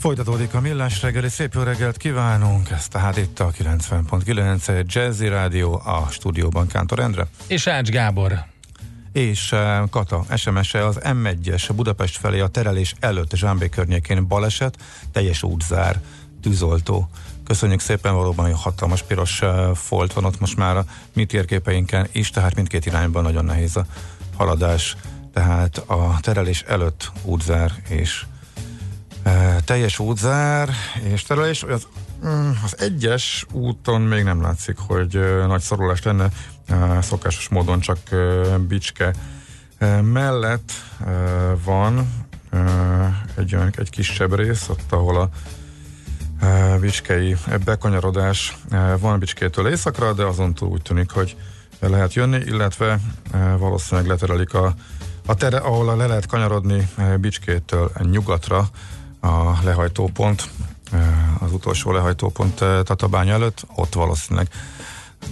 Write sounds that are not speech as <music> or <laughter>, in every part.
Folytatódik a millás reggeli, szép jó reggelt kívánunk, ez tehát itt a 90.9 Jazzy Rádió, a stúdióban Kántor Endre. És Ács Gábor. És uh, Kata, SMS-e az M1-es Budapest felé a terelés előtt Zsámbé környékén baleset, teljes útzár, tűzoltó. Köszönjük szépen, valóban hogy hatalmas piros uh, folt van ott most már a mi térképeinken is, tehát mindkét irányban nagyon nehéz a haladás. Tehát a terelés előtt útzár és teljes útzár és terelés, az, mm, az egyes úton még nem látszik, hogy nagy szorulás lenne, szokásos módon csak Bicske mellett van egy, olyan, egy kisebb rész, ott ahol a Bicskei bekanyarodás van Bicskétől északra, de azon túl úgy tűnik, hogy lehet jönni, illetve valószínűleg leterelik a, a tere, ahol le lehet kanyarodni Bicskétől nyugatra, a lehajtópont, az utolsó lehajtópont Tatabánya előtt, ott valószínűleg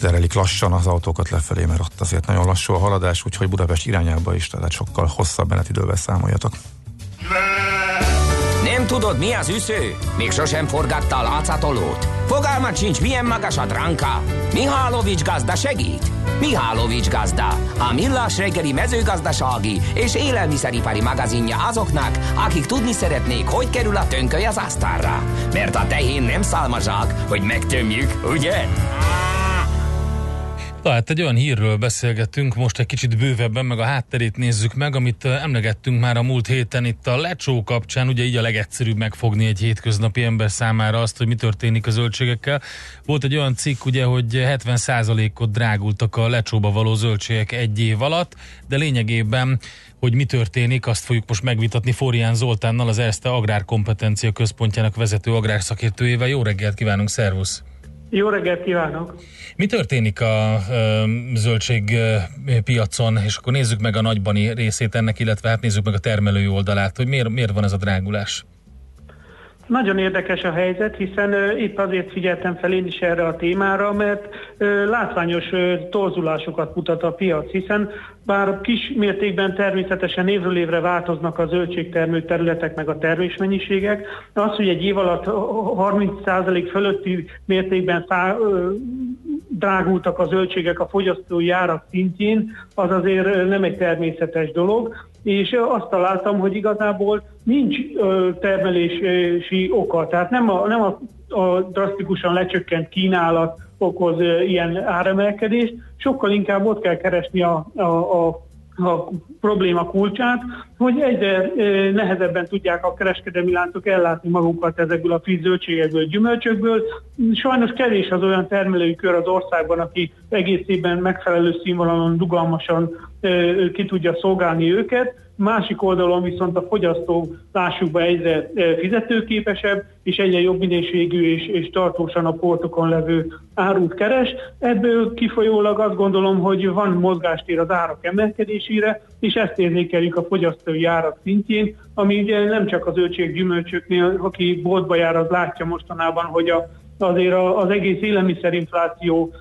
terelik lassan az autókat lefelé, mert ott azért nagyon lassú a haladás, úgyhogy Budapest irányába is, tehát sokkal hosszabb menetidővel számoljatok. Nem tudod, mi az üsző? Még sosem forgatta a látszatolót? Fogalmat sincs, milyen magas a dránka? Mihálovics gazda segít? Mihálovics gazda, a millás reggeli mezőgazdasági és élelmiszeripari magazinja azoknak, akik tudni szeretnék, hogy kerül a tönköly az asztalra. Mert a tehén nem szálmazsák, hogy megtömjük, ugye? Tehát egy olyan hírről beszélgetünk, most egy kicsit bővebben, meg a hátterét nézzük meg, amit emlegettünk már a múlt héten itt a lecsó kapcsán, ugye így a legegyszerűbb megfogni egy hétköznapi ember számára azt, hogy mi történik a zöldségekkel. Volt egy olyan cikk, ugye, hogy 70%-ot drágultak a lecsóba való zöldségek egy év alatt, de lényegében hogy mi történik, azt fogjuk most megvitatni Fórián Zoltánnal, az Erste Agrárkompetencia Központjának vezető agrárszakértőjével. Jó reggelt kívánunk, szervusz! Jó reggelt kívánok! Mi történik a zöldségpiacon, és akkor nézzük meg a nagybani részét ennek, illetve hát nézzük meg a termelői oldalát, hogy miért, miért van ez a drágulás? Nagyon érdekes a helyzet, hiszen itt azért figyeltem fel én is erre a témára, mert látványos torzulásokat mutat a piac, hiszen bár kis mértékben természetesen évről évre változnak a zöldségtermő területek meg a termésmennyiségek, az, hogy egy év alatt 30% fölötti mértékben szá, drágultak a zöldségek a fogyasztói árak szintjén, az azért nem egy természetes dolog, és azt találtam, hogy igazából nincs termelési oka, tehát nem a, nem a, a drasztikusan lecsökkent kínálat okoz ilyen áremelkedést, sokkal inkább ott kell keresni a, a, a a probléma kulcsát, hogy egyre nehezebben tudják a kereskedelmi láncok ellátni magukat ezekből a friss zöldségekből, gyümölcsökből. Sajnos kevés az olyan termelői kör az országban, aki egész évben megfelelő színvonalon, dugalmasan ki tudja szolgálni őket. Másik oldalon viszont a fogyasztó, lássuk be, egyre fizetőképesebb, és egyre jobb minőségű és, és tartósan a portokon levő árut keres. Ebből kifolyólag azt gondolom, hogy van mozgástér az árak emelkedésére, és ezt érzékeljük a fogyasztói árak szintjén, ami ugye nem csak az zöldség gyümölcsöknél, aki boltba jár, az látja mostanában, hogy a, azért az egész élelmiszerinfláció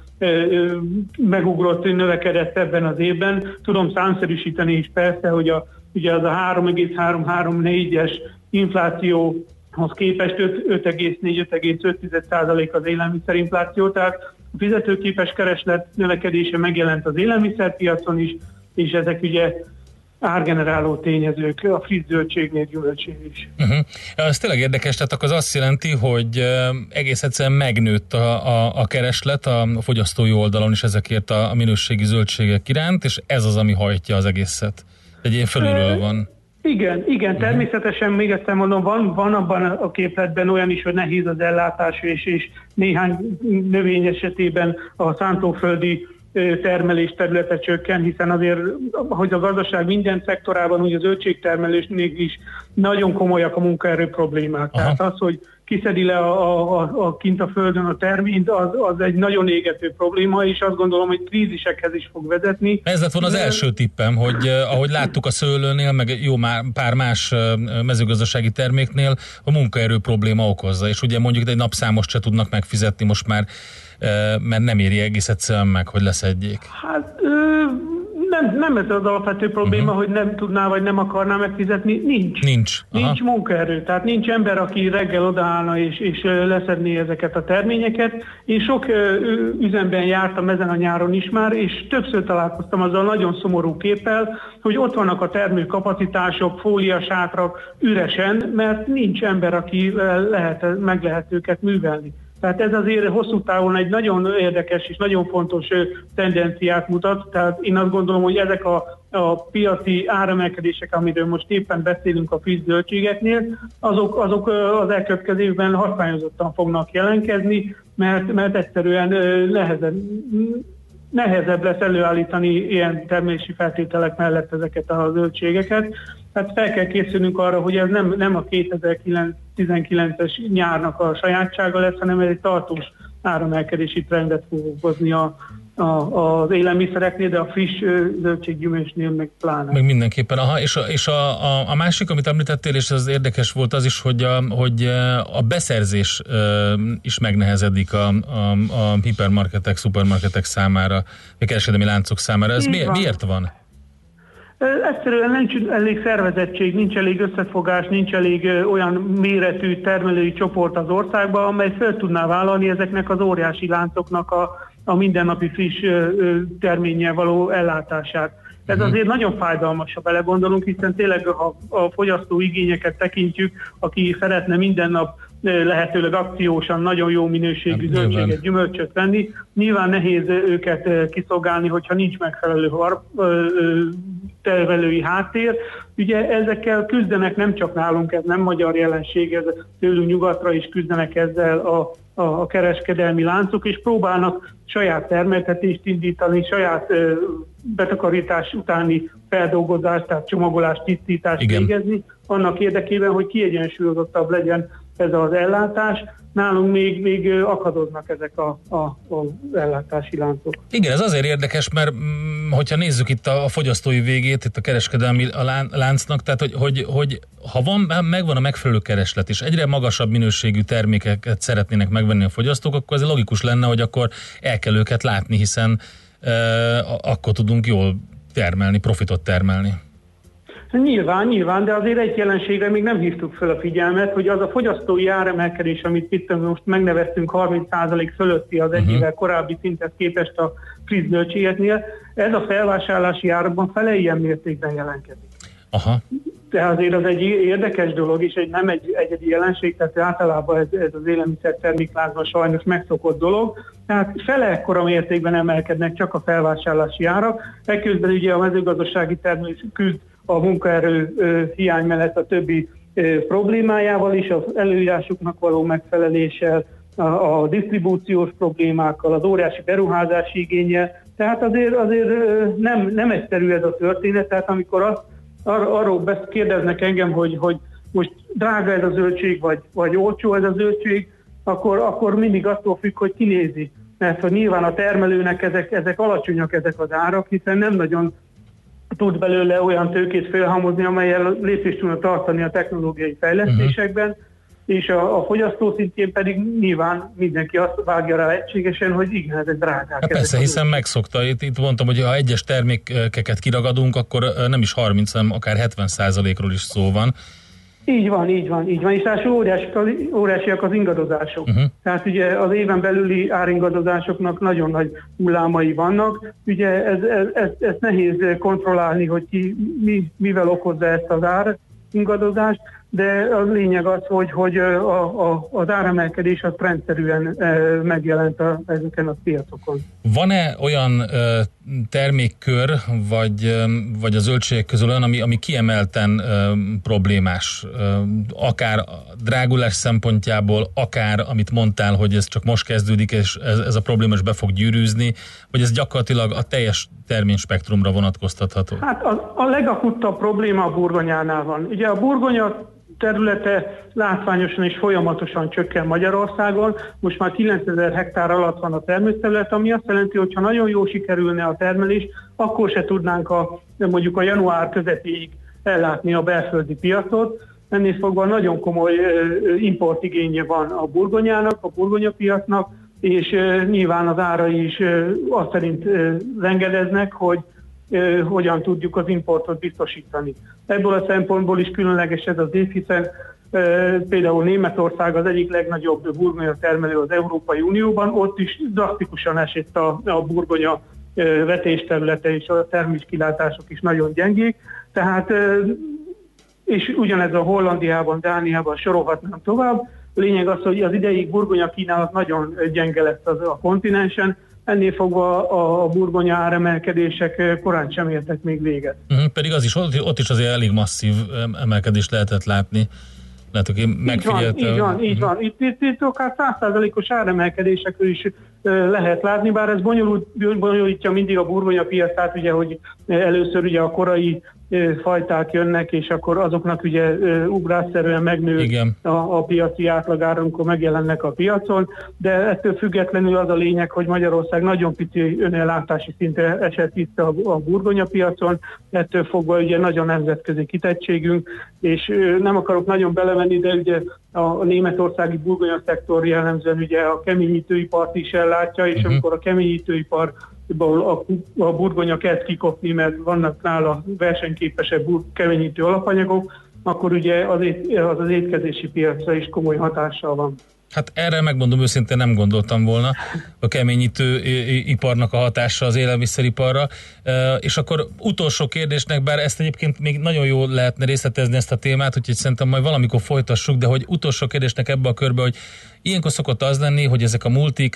megugrott, növekedett ebben az évben. Tudom számszerűsíteni is persze, hogy a, ugye az a 3,3-3,4-es infláció az képest 5,4-5,5% az élelmiszerinfláció, tehát a fizetőképes kereslet növekedése megjelent az élelmiszerpiacon is, és ezek ugye árgeneráló tényezők a friss zöldségnél, gyümölcsén is. Uh-huh. Ez tényleg érdekes, tehát az azt jelenti, hogy egész egyszerűen megnőtt a, a, a kereslet a fogyasztói oldalon is ezekért a, a minőségi zöldségek iránt, és ez az, ami hajtja az egészet. Egy ilyen fölülről van. Igen, igen, uh-huh. természetesen még egyszer mondom, van, van abban a képletben olyan is, hogy nehéz az ellátás, és, és néhány növény esetében a szántóföldi termelés területe csökken, hiszen azért, hogy a gazdaság minden szektorában, úgy a zöldségtermelésnél is nagyon komolyak a munkaerő problémák. Aha. Tehát az, hogy kiszedi le a, a, a kint a földön a terményt, az, az egy nagyon égető probléma, és azt gondolom, hogy krízisekhez is fog vezetni. Ez lett volna az első tippem, hogy ahogy láttuk a szőlőnél, meg jó már pár más mezőgazdasági terméknél, a munkaerő probléma okozza, és ugye mondjuk egy napszámost se tudnak megfizetni most már, mert nem éri egész egyszerűen meg, hogy leszedjék. Hát nem, nem ez az alapvető probléma, uh-huh. hogy nem tudná vagy nem akarná megfizetni. Nincs. Nincs. Aha. Nincs munkaerő. Tehát nincs ember, aki reggel odaállna és, és leszedné ezeket a terményeket. Én sok üzemben jártam ezen a nyáron is már, és többször találkoztam azzal nagyon szomorú képpel, hogy ott vannak a termőkapacitások, fóliasátrak üresen, mert nincs ember, aki lehet, meg lehet őket művelni. Tehát ez azért hosszú távon egy nagyon érdekes és nagyon fontos tendenciát mutat. Tehát én azt gondolom, hogy ezek a, a piaci áremelkedések, amiről most éppen beszélünk a friss zöldségeknél, azok, azok az elkövetkező évben hatványozottan fognak jelenkezni, mert, mert egyszerűen nehezebb, nehezebb lesz előállítani ilyen termési feltételek mellett ezeket a zöldségeket. Tehát fel kell készülnünk arra, hogy ez nem, nem a 2019-es nyárnak a sajátsága lesz, hanem ez egy tartós áramelkedési trendet fog hozni a, a, az élelmiszereknél, de a friss zöldséggyümölcsnél meg pláne. Meg mindenképpen. Aha, és a, és a, a, a másik, amit említettél, és az érdekes volt az is, hogy a, hogy a beszerzés is megnehezedik a, a, a hipermarketek, szupermarketek számára, a kereskedelmi láncok számára. Ez mi, miért van? Egyszerűen nincs elég szervezettség, nincs elég összefogás, nincs elég olyan méretű termelői csoport az országban, amely fel tudná vállalni ezeknek az óriási láncoknak a, a mindennapi friss terménnyel való ellátását. Ez mhm. azért nagyon fájdalmas, ha belegondolunk, hiszen tényleg ha a fogyasztó igényeket tekintjük, aki szeretne minden nap lehetőleg akciósan nagyon jó minőségű hát, zöldséget, gyümölcsöt venni. Nyilván nehéz őket kiszolgálni, hogyha nincs megfelelő tervelői háttér. Ugye ezekkel küzdenek nem csak nálunk, ez nem magyar jelenség, ez tőlünk nyugatra is küzdenek ezzel a, a, a kereskedelmi láncok, és próbálnak saját termeltetést indítani, saját ö, betakarítás utáni feldolgozást, tehát csomagolást, tisztítást Igen. végezni, annak érdekében, hogy kiegyensúlyozottabb legyen ez az ellátás. Nálunk még, még akadoznak ezek a, a, a ellátási láncok. Igen, ez azért érdekes, mert mm, hogyha nézzük itt a, a fogyasztói végét, itt a kereskedelmi a láncnak, tehát hogy, hogy, hogy ha van, megvan a megfelelő kereslet, és egyre magasabb minőségű termékeket szeretnének megvenni a fogyasztók, akkor ez logikus lenne, hogy akkor el kell őket látni, hiszen e, akkor tudunk jól termelni, profitot termelni. Nyilván, nyilván, de azért egy jelenségre még nem hívtuk fel a figyelmet, hogy az a fogyasztói áremelkedés, amit itt most megneveztünk 30% fölötti az egy uh-huh. évvel korábbi szintet képest a friss zöldségeknél, ez a felvásárlási árakban fele ilyen mértékben jelentkezik. Aha. De azért az egy érdekes dolog, és egy nem egy egyedi jelenség, tehát általában ez, ez az élelmiszer terméklázban sajnos megszokott dolog. Tehát fele ekkora mértékben emelkednek csak a felvásárlási árak. Ekközben ugye a mezőgazdasági termelés küzd a munkaerő hiány mellett a többi problémájával is, az előírásoknak való megfeleléssel, a, disztribúciós problémákkal, az óriási beruházási igénye. Tehát azért, azért nem, nem egyszerű ez a történet, tehát amikor azt, ar, arról kérdeznek engem, hogy, hogy most drága ez a zöldség, vagy, vagy olcsó ez a zöldség, akkor, akkor mindig attól függ, hogy kinézi. Mert hogy nyilván a termelőnek ezek, ezek alacsonyak ezek az árak, hiszen nem nagyon tud belőle olyan tőkét felhamozni, amelyel lépést tudna tartani a technológiai fejlesztésekben, uh-huh. és a, a fogyasztó szintjén pedig nyilván mindenki azt vágja rá egységesen, hogy igen, ezek drágák. Hát persze, hiszen megszokta. Itt, itt mondtam, hogy ha egyes termékeket kiragadunk, akkor nem is 30, hanem akár 70 ról is szó van. Így van, így van, így van. És ráadásul óriásiak az, óriásiak az ingadozások. Uh-huh. Tehát ugye az éven belüli áringadozásoknak nagyon nagy hullámai vannak. Ugye ez, ez, ez, ez nehéz kontrollálni, hogy ki mi, mivel okozza ezt az ár ingadozást, de a lényeg az, hogy, hogy a, a, az áremelkedés az rendszerűen megjelent a, ezeken a piacokon. Van-e olyan ö, termékkör, vagy, vagy a zöldségek közül olyan, ami, ami kiemelten ö, problémás, ö, akár drágulás szempontjából, akár amit mondtál, hogy ez csak most kezdődik, és ez, ez a probléma is be fog gyűrűzni, vagy ez gyakorlatilag a teljes terményspektrumra vonatkoztatható? Hát a, a legakutabb probléma a burgonyánál van. Ugye a burgonya területe látványosan és folyamatosan csökken Magyarországon. Most már 9000 hektár alatt van a termőterület, ami azt jelenti, hogy ha nagyon jó sikerülne a termelés, akkor se tudnánk a, mondjuk a január közepéig ellátni a belföldi piacot. Ennél fogva nagyon komoly importigénye van a burgonyának, a burgonyapiacnak, és nyilván az árai is azt szerint engedeznek, hogy hogyan tudjuk az importot biztosítani. Ebből a szempontból is különleges ez az év, hiszen például Németország az egyik legnagyobb burgonya termelő az Európai Unióban, ott is drasztikusan esett a, a burgonya vetésterülete és a terméskilátások is nagyon gyengék, tehát és ugyanez a Hollandiában, Dániában sorolhatnám tovább. Lényeg az, hogy az idei burgonya kínálat nagyon gyenge lett az a kontinensen, ennél fogva a burgonya áremelkedések korán sem értek még véget. Uh-huh, pedig az is, ott, ott is azért elég masszív emelkedést lehetett látni. Lehet, hogy megfigyeltem. Így van, így van. Így van. Itt, itt, itt akár százszázalékos áremelkedésekről is lehet látni, bár ez bonyolult, bonyolítja mindig a burgonya piacát, ugye, hogy először ugye a korai fajták jönnek, és akkor azoknak ugye ugrásszerűen megnő Igen. A, a piaci átlagára, amikor megjelennek a piacon, de ettől függetlenül az a lényeg, hogy Magyarország nagyon pici önellátási szintre esett itt a, a burgonya piacon, ettől fogva ugye nagyon nemzetközi kitettségünk, és nem akarok nagyon belemenni, de ugye a németországi burgonya szektor jellemzően ugye a keményítőipart is ellátja, és uh-huh. amikor a keményítőipar a, a burgonya kezd kikopni, mert vannak nála versenyképesebb keményítő alapanyagok, akkor ugye az, az étkezési piacra is komoly hatással van. Hát erre megmondom őszintén nem gondoltam volna a keményítő iparnak a hatása az élelmiszeriparra. És akkor utolsó kérdésnek, bár ezt egyébként még nagyon jól lehetne részletezni ezt a témát, úgyhogy szerintem majd valamikor folytassuk, de hogy utolsó kérdésnek ebbe a körbe, hogy ilyenkor szokott az lenni, hogy ezek a multik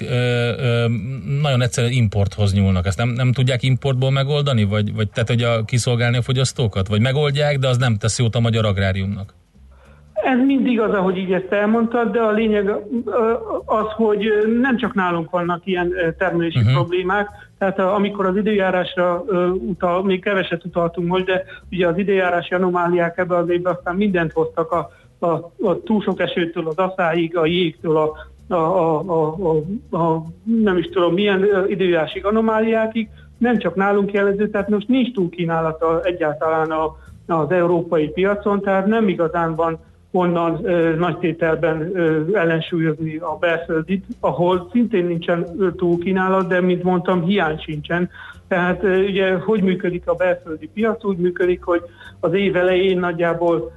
nagyon egyszerűen importhoz nyúlnak. Ezt nem, nem tudják importból megoldani? Vagy, vagy tehát, hogy a, kiszolgálni a fogyasztókat? Vagy megoldják, de az nem tesz jót a magyar agráriumnak? Ez mindig az, ahogy így ezt elmondtad, de a lényeg az, hogy nem csak nálunk vannak ilyen termelési uh-huh. problémák, tehát amikor az időjárásra utal, még keveset utaltunk most, de ugye az időjárási anomáliák ebbe az évben aztán mindent hoztak a, a, a túl sok esőtől az aszáig, a jégtől a, a, a, a, a, nem is tudom milyen időjárási anomáliákig, nem csak nálunk jellemző, tehát most nincs túl kínálata egyáltalán a, az európai piacon, tehát nem igazán van onnan ö, nagy tételben ö, ellensúlyozni a belföldit, ahol szintén nincsen túlkínálat, de mint mondtam, hiány sincsen. Tehát ö, ugye hogy működik a belföldi piac? Úgy működik, hogy az év elején nagyjából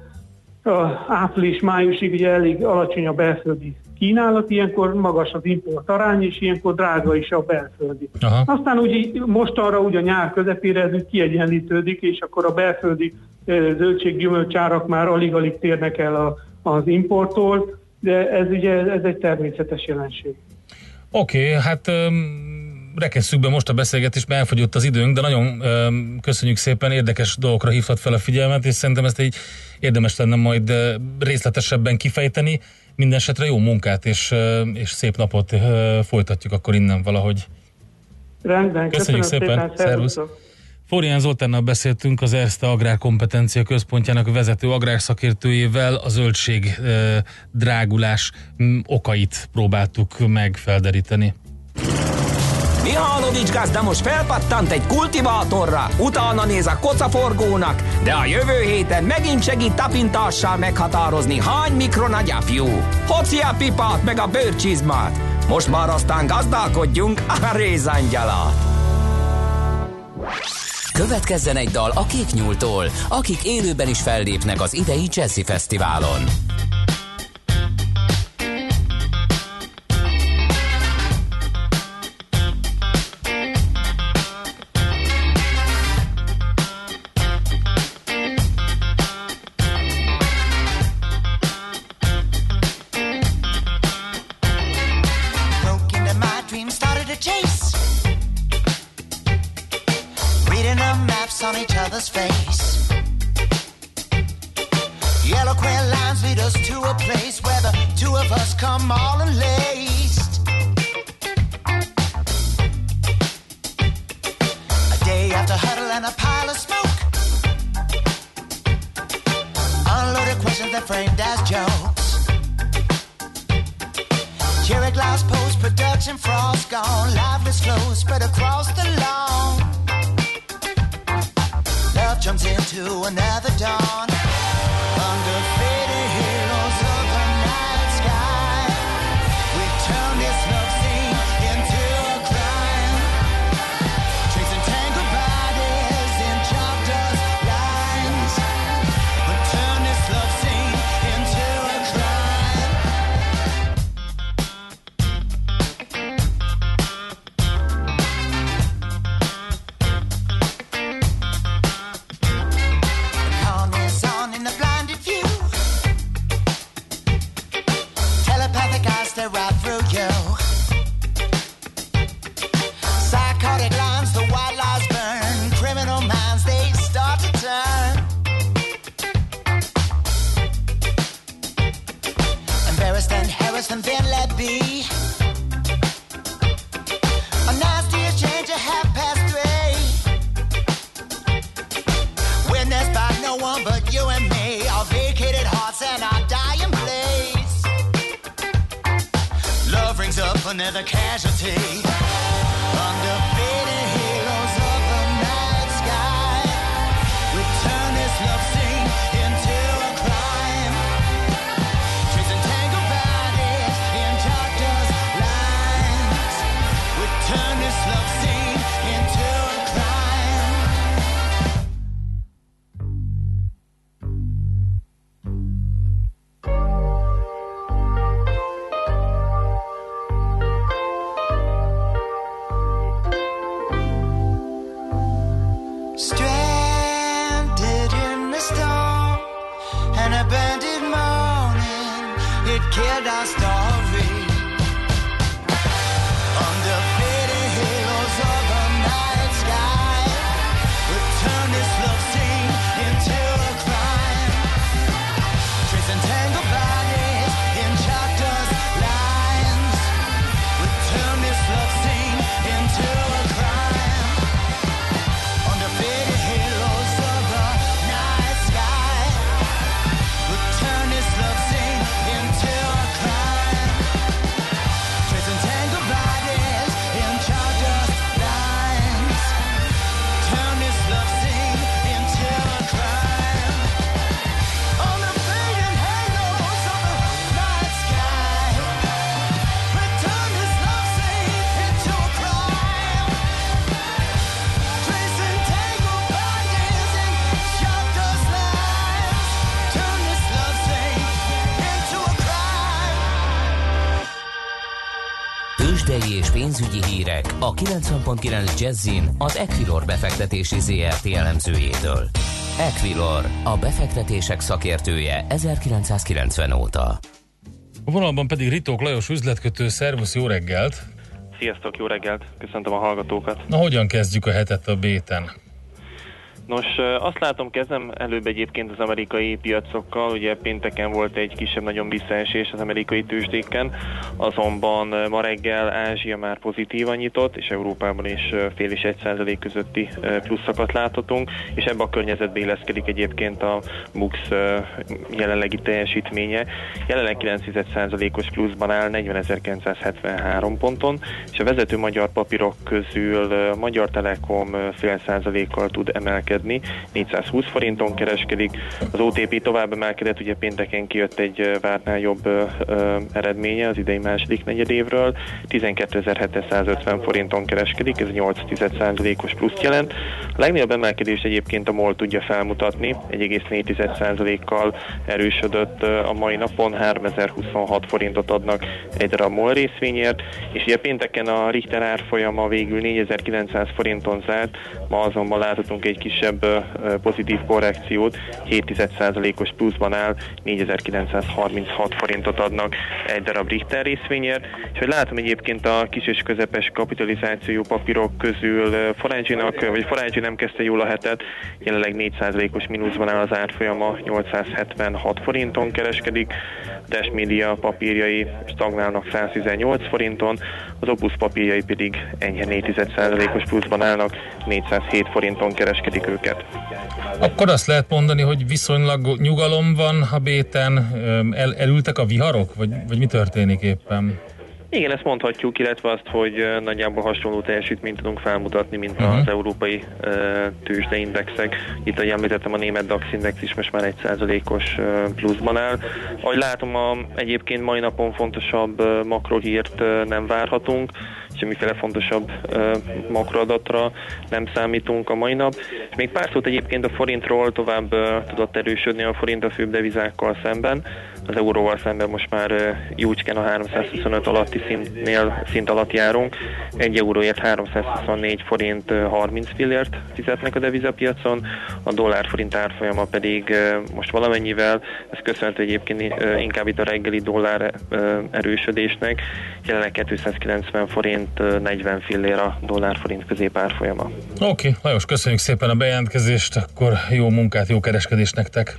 április-májusig ugye elég alacsony a belföldi kínálat, ilyenkor magas az import arány, és ilyenkor drága is a belföldi. Aha. Aztán úgy mostanra úgy a nyár közepére ez úgy kiegyenlítődik, és akkor a belföldi zöldséggyümölcsárak már alig-alig térnek el a, az importtól, de ez ugye ez egy természetes jelenség. Oké, okay, hát um, rekesszük be most a beszélgetést, mert elfogyott az időnk, de nagyon um, köszönjük szépen, érdekes dolgokra hívhat fel a figyelmet, és szerintem ezt egy érdemes lenne majd részletesebben kifejteni. Mindenesetre jó munkát és, és szép napot folytatjuk akkor innen valahogy. Rendben, köszönjük szépen, szépen szervusz. Fórián Zoltánnal beszéltünk az Erste Agrárkompetencia Központjának vezető agrárszakértőjével a zöldség drágulás okait próbáltuk meg felderíteni. Mihálovics gazda most felpattant egy kultivátorra, utána néz a kocaforgónak, de a jövő héten megint segít tapintással meghatározni, hány mikron a gyapjú. Hoci a pipát meg a bőrcsizmát. Most már aztán gazdálkodjunk a rézangyalát. Következzen egy dal a Kék Nyúltól, akik élőben is fellépnek az idei Jazzy Fesztiválon. Other's face. Hírek a 90.9 Jazzin az Equilor befektetési ZRT elemzőjétől. Equilor, a befektetések szakértője 1990 óta. A vonalban pedig Ritók Lajos üzletkötő, szervusz, jó reggelt! Sziasztok, jó reggelt! Köszöntöm a hallgatókat. Na, hogyan kezdjük a hetet a béten? Nos, azt látom, kezdem előbb egyébként az amerikai piacokkal, ugye pénteken volt egy kisebb-nagyobb visszaesés az amerikai tőzsdéken, azonban ma reggel Ázsia már pozitívan nyitott, és Európában is fél és egy százalék közötti pluszokat láthatunk, és ebbe a környezetbe illeszkedik egyébként a MUX jelenlegi teljesítménye. Jelenleg 9%-os pluszban áll 40.973 ponton, és a vezető magyar papírok közül Magyar Telekom fél százalékkal tud emelkedni, 420 forinton kereskedik. Az OTP tovább emelkedett, ugye pénteken kijött egy vártnál jobb ö, ö, eredménye az idei második negyedévről, 12.750 forinton kereskedik, ez 8%-os pluszt jelent. A legnagyobb emelkedés egyébként a MOL tudja felmutatni, 1,4%-kal erősödött a mai napon, 3026 forintot adnak egy darab MOL részvényért, és ugye pénteken a Richter árfolyama végül 4900 forinton zárt, ma azonban láthatunk egy kisebb kisebb pozitív korrekciót, 7,1%-os pluszban áll, 4936 forintot adnak egy darab Richter részvényért, és hogy látom egyébként a kis és közepes kapitalizációjú papírok közül ö, Forágyinak, vagy Forágyi nem kezdte jól a hetet, jelenleg 4%-os mínuszban áll az árfolyama, 876 forinton kereskedik, Dash Media papírjai stagnálnak 118 forinton, az Opus papírjai pedig enyhe 4,1%-os pluszban állnak, 407 forinton kereskedik őket. Akkor azt lehet mondani, hogy viszonylag nyugalom van a béten, el, elültek a viharok, vagy, vagy mi történik éppen? Igen, ezt mondhatjuk, illetve azt, hogy nagyjából hasonló teljesítményt tudunk felmutatni, mint Mhm. az európai uh, tőzsdeindexek. Itt, ahogy említettem, a német DAX index is most már egy százalékos ö, pluszban áll. Ahogy látom, a, egyébként mai napon fontosabb ö, makrohírt ö, nem várhatunk, semmiféle fontosabb makroadatra nem számítunk a mai nap. És még pár szót egyébként a forintról tovább tudott erősödni a forint a főbb devizákkal szemben. Az euróval szemben most már jócskán a 325 alatti szintnél, szint alatt járunk. Egy euróért 324 forint ö, 30 fillért fizetnek a devizapiacon, a dollár forint árfolyama pedig most valamennyivel, ez köszönhető egyébként inkább itt a reggeli dollár erősödésnek, jelenleg 290 forint ö, 40 fillér a dollár forint középárfolyama. Oké, okay, Lajos, köszönjük szépen a bejelentkezést, akkor jó munkát, jó kereskedést nektek.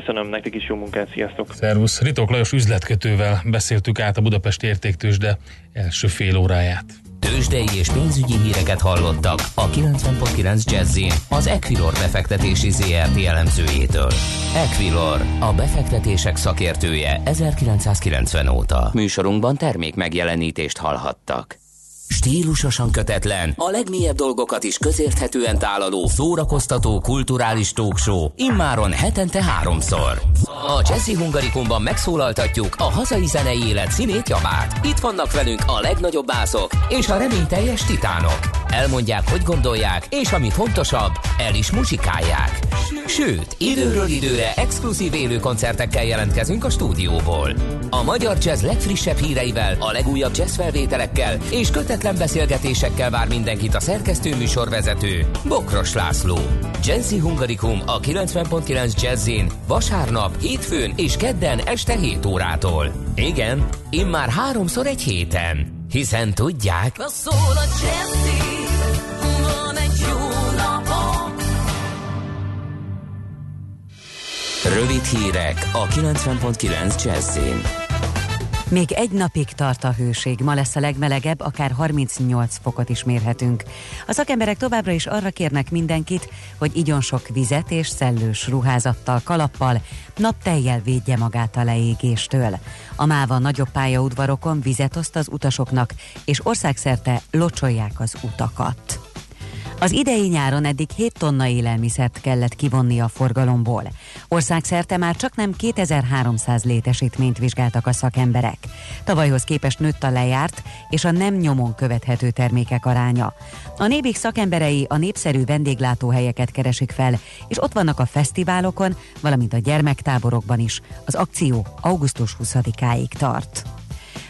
Köszönöm nektek is jó munkát, sziasztok! Szervusz! Ritok Lajos üzletkötővel beszéltük át a Budapest értéktősde első fél óráját. Tőzsdei és pénzügyi híreket hallottak a 90.9 Jazzin az Equilor befektetési ZRT elemzőjétől. Equilor, a befektetések szakértője 1990 óta. Műsorunkban termék megjelenítést hallhattak. Stílusosan kötetlen, a legmélyebb dolgokat is közérthetően tálaló, szórakoztató, kulturális talkshow, immáron hetente háromszor. A Jazzy Hungarikumban megszólaltatjuk a hazai zenei élet színét javát. Itt vannak velünk a legnagyobb bászok és a reményteljes titánok. Elmondják, hogy gondolják, és ami fontosabb, el is muzsikálják. Sőt, időről időre exkluzív élő koncertekkel jelentkezünk a stúdióból. A magyar jazz legfrissebb híreivel, a legújabb jazz felvételekkel és kötetlen beszélgetésekkel vár mindenkit a szerkesztő műsorvezető Bokros László. Jazzy Hungarikum a 90.9 Jazzin vasárnap, hétfőn és kedden este 7 órától. Igen, immár háromszor egy héten. Hiszen tudják, Szól a Jazzy, rövid hírek a 90.9 Jazzin. Még egy napig tart a hőség, ma lesz a legmelegebb, akár 38 fokot is mérhetünk. A szakemberek továbbra is arra kérnek mindenkit, hogy igyon sok vizet és szellős ruházattal, kalappal, naptejjel védje magát a leégéstől. A MÁVA nagyobb pályaudvarokon vizet oszt az utasoknak, és országszerte locsolják az utakat. Az idei nyáron eddig 7 tonna élelmiszert kellett kivonni a forgalomból. Országszerte már csak nem 2300 létesítményt vizsgáltak a szakemberek. Tavalyhoz képest nőtt a lejárt és a nem nyomon követhető termékek aránya. A Nébik szakemberei a népszerű vendéglátóhelyeket keresik fel, és ott vannak a fesztiválokon, valamint a gyermektáborokban is. Az akció augusztus 20-áig tart.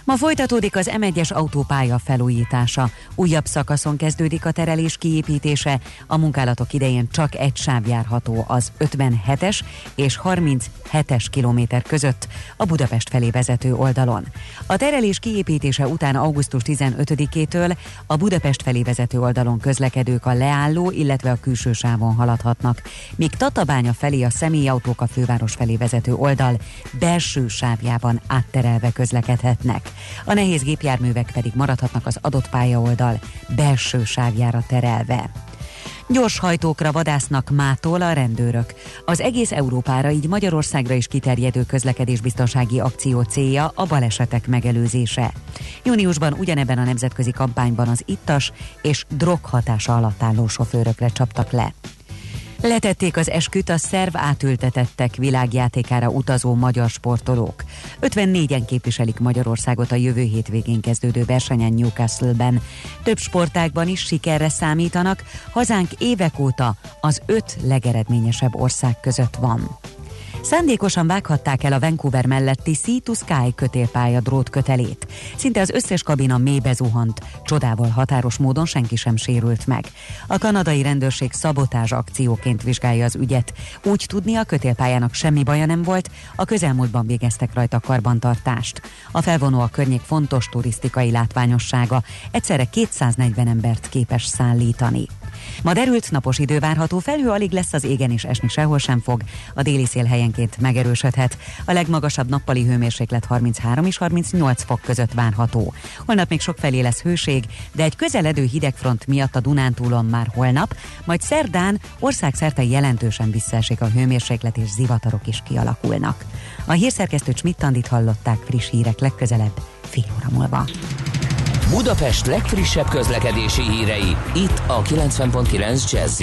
Ma folytatódik az M1-es autópálya felújítása. Újabb szakaszon kezdődik a terelés kiépítése. A munkálatok idején csak egy sáv járható az 57-es és 37-es kilométer között a Budapest felé vezető oldalon. A terelés kiépítése után augusztus 15-től a Budapest felé vezető oldalon közlekedők a leálló, illetve a külső sávon haladhatnak, míg Tatabánya felé a személyautók a főváros felé vezető oldal belső sávjában átterelve közlekedhetnek. A nehéz gépjárművek pedig maradhatnak az adott pályaoldal belső sávjára terelve. Gyors hajtókra vadásznak mától a rendőrök. Az egész Európára, így Magyarországra is kiterjedő közlekedésbiztonsági akció célja a balesetek megelőzése. Júniusban ugyanebben a nemzetközi kampányban az ittas és drog hatása alatt álló sofőrökre csaptak le. Letették az esküt a szerv átültetettek világjátékára utazó magyar sportolók. 54-en képviselik Magyarországot a jövő hétvégén kezdődő versenyen Newcastle-ben. Több sportágban is sikerre számítanak, hazánk évek óta az öt legeredményesebb ország között van. Szándékosan vághatták el a Vancouver melletti Sea to Sky kötélpálya drótkötelét. Szinte az összes kabina mélybe zuhant, csodával határos módon senki sem sérült meg. A kanadai rendőrség szabotázs akcióként vizsgálja az ügyet. Úgy tudni, a kötélpályának semmi baja nem volt, a közelmúltban végeztek rajta karbantartást. A felvonó a környék fontos turisztikai látványossága, egyszerre 240 embert képes szállítani. Ma derült napos idő várható, felhő alig lesz az égen és esni sehol sem fog, a déli szél helyenként megerősödhet. A legmagasabb nappali hőmérséklet 33 és 38 fok között várható. Holnap még sok felé lesz hőség, de egy közeledő hidegfront miatt a Dunántúlon már holnap, majd szerdán országszerte jelentősen visszaesik a hőmérséklet és zivatarok is kialakulnak. A hírszerkesztő Csmittandit hallották friss hírek legközelebb fél óra múlva. Budapest legfrissebb közlekedési hírei, itt a 90.9 jazz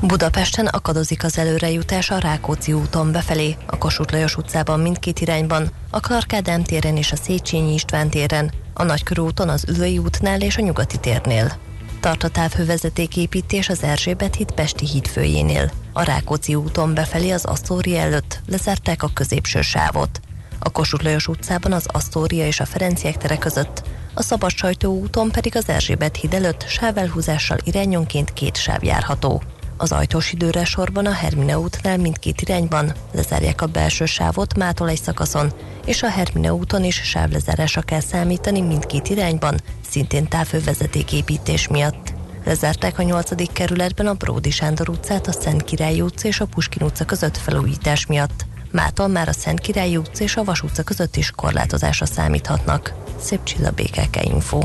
Budapesten akadozik az előrejutás a Rákóczi úton befelé, a Kossuth Lajos utcában mindkét irányban, a Clark téren és a Széchenyi István téren, a Nagykörúton az Ülői útnál és a Nyugati térnél. Tart a távhővezetéképítés az Erzsébet híd Pesti híd főjénél. A Rákóczi úton befelé az Asztória előtt lezárták a középső sávot. A Kossuth Lajos utcában az Asztória és a Ferenciek tere között, a Szabad úton pedig az Erzsébet híd előtt sávelhúzással irányonként két sáv járható. Az ajtós időre sorban a Hermine útnál mindkét irányban lezárják a belső sávot mától egy szakaszon, és a Hermine úton is sávlezárásra kell számítani mindkét irányban, szintén távhővezetéképítés miatt. Lezárták a 8. kerületben a Bródi Sándor utcát a Szent Király utca és a Puskin utca között felújítás miatt. Mától már a Szent Király utca és a Vas utca között is korlátozásra számíthatnak. Szép csilla BKK Info.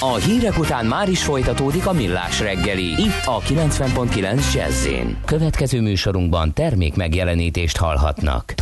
A hírek után már is folytatódik a millás reggeli, itt a 90.9 jazz Következő műsorunkban termék megjelenítést hallhatnak.